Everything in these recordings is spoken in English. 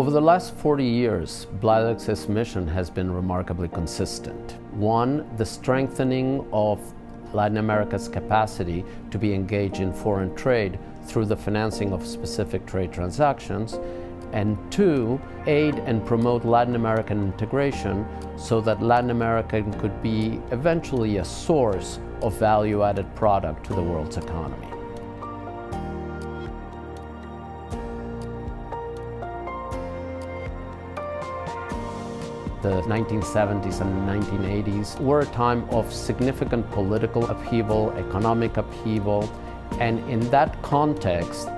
Over the last 40 years, Bladex's mission has been remarkably consistent. One, the strengthening of Latin America's capacity to be engaged in foreign trade through the financing of specific trade transactions, and two, aid and promote Latin American integration so that Latin America could be eventually a source of value added product to the world's economy. The 1970s and 1980s were a time of significant political upheaval, economic upheaval, and in that context,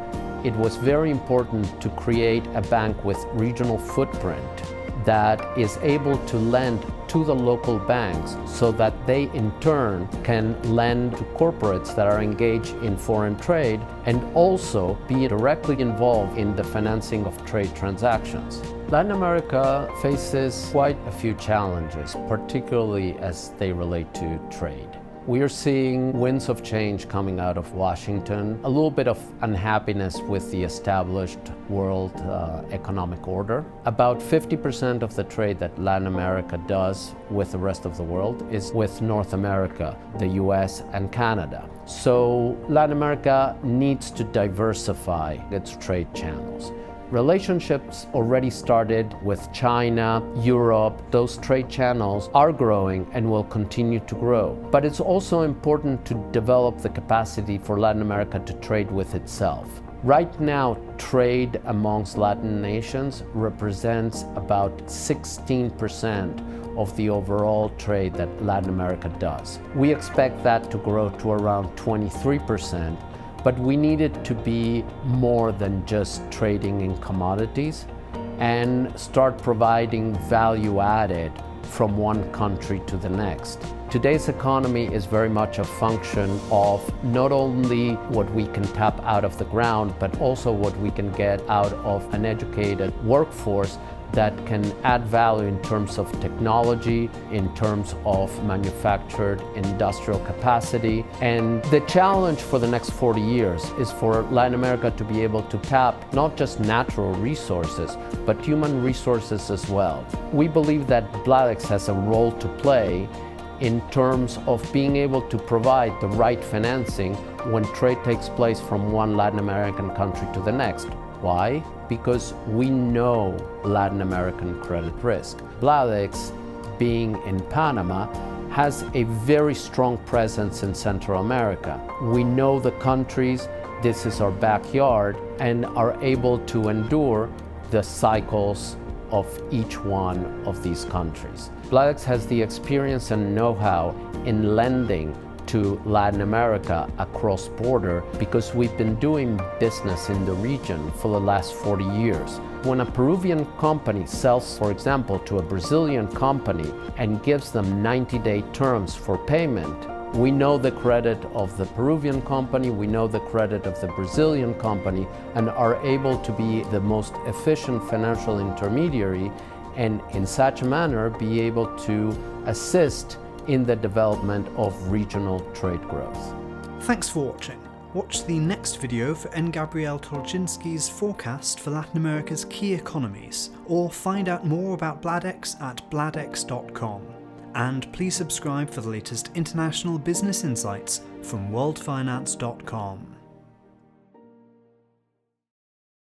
it was very important to create a bank with regional footprint that is able to lend to the local banks so that they in turn can lend to corporates that are engaged in foreign trade and also be directly involved in the financing of trade transactions. Latin America faces quite a few challenges, particularly as they relate to trade. We are seeing winds of change coming out of Washington, a little bit of unhappiness with the established world uh, economic order. About 50% of the trade that Latin America does with the rest of the world is with North America, the US, and Canada. So Latin America needs to diversify its trade channels. Relationships already started with China, Europe. Those trade channels are growing and will continue to grow. But it's also important to develop the capacity for Latin America to trade with itself. Right now, trade amongst Latin nations represents about 16% of the overall trade that Latin America does. We expect that to grow to around 23% but we needed to be more than just trading in commodities and start providing value added from one country to the next. Today's economy is very much a function of not only what we can tap out of the ground, but also what we can get out of an educated workforce that can add value in terms of technology, in terms of manufactured industrial capacity. And the challenge for the next 40 years is for Latin America to be able to tap not just natural resources, but human resources as well. We believe that Bladex has a role to play in terms of being able to provide the right financing when trade takes place from one Latin American country to the next. Why? Because we know Latin American credit risk. Bladex, being in Panama, has a very strong presence in Central America. We know the countries, this is our backyard, and are able to endure the cycles of each one of these countries. Bladex has the experience and know-how in lending to Latin America across border because we've been doing business in the region for the last 40 years. When a Peruvian company sells, for example, to a Brazilian company and gives them 90 day terms for payment, we know the credit of the Peruvian company, we know the credit of the Brazilian company, and are able to be the most efficient financial intermediary and in such a manner be able to assist in the development of regional trade growth. Thanks for watching. Watch the next video for N. Gabriel Torczynski's forecast for Latin America's key economies, or find out more about Bladex at bladex.com. And please subscribe for the latest international business insights from worldfinance.com.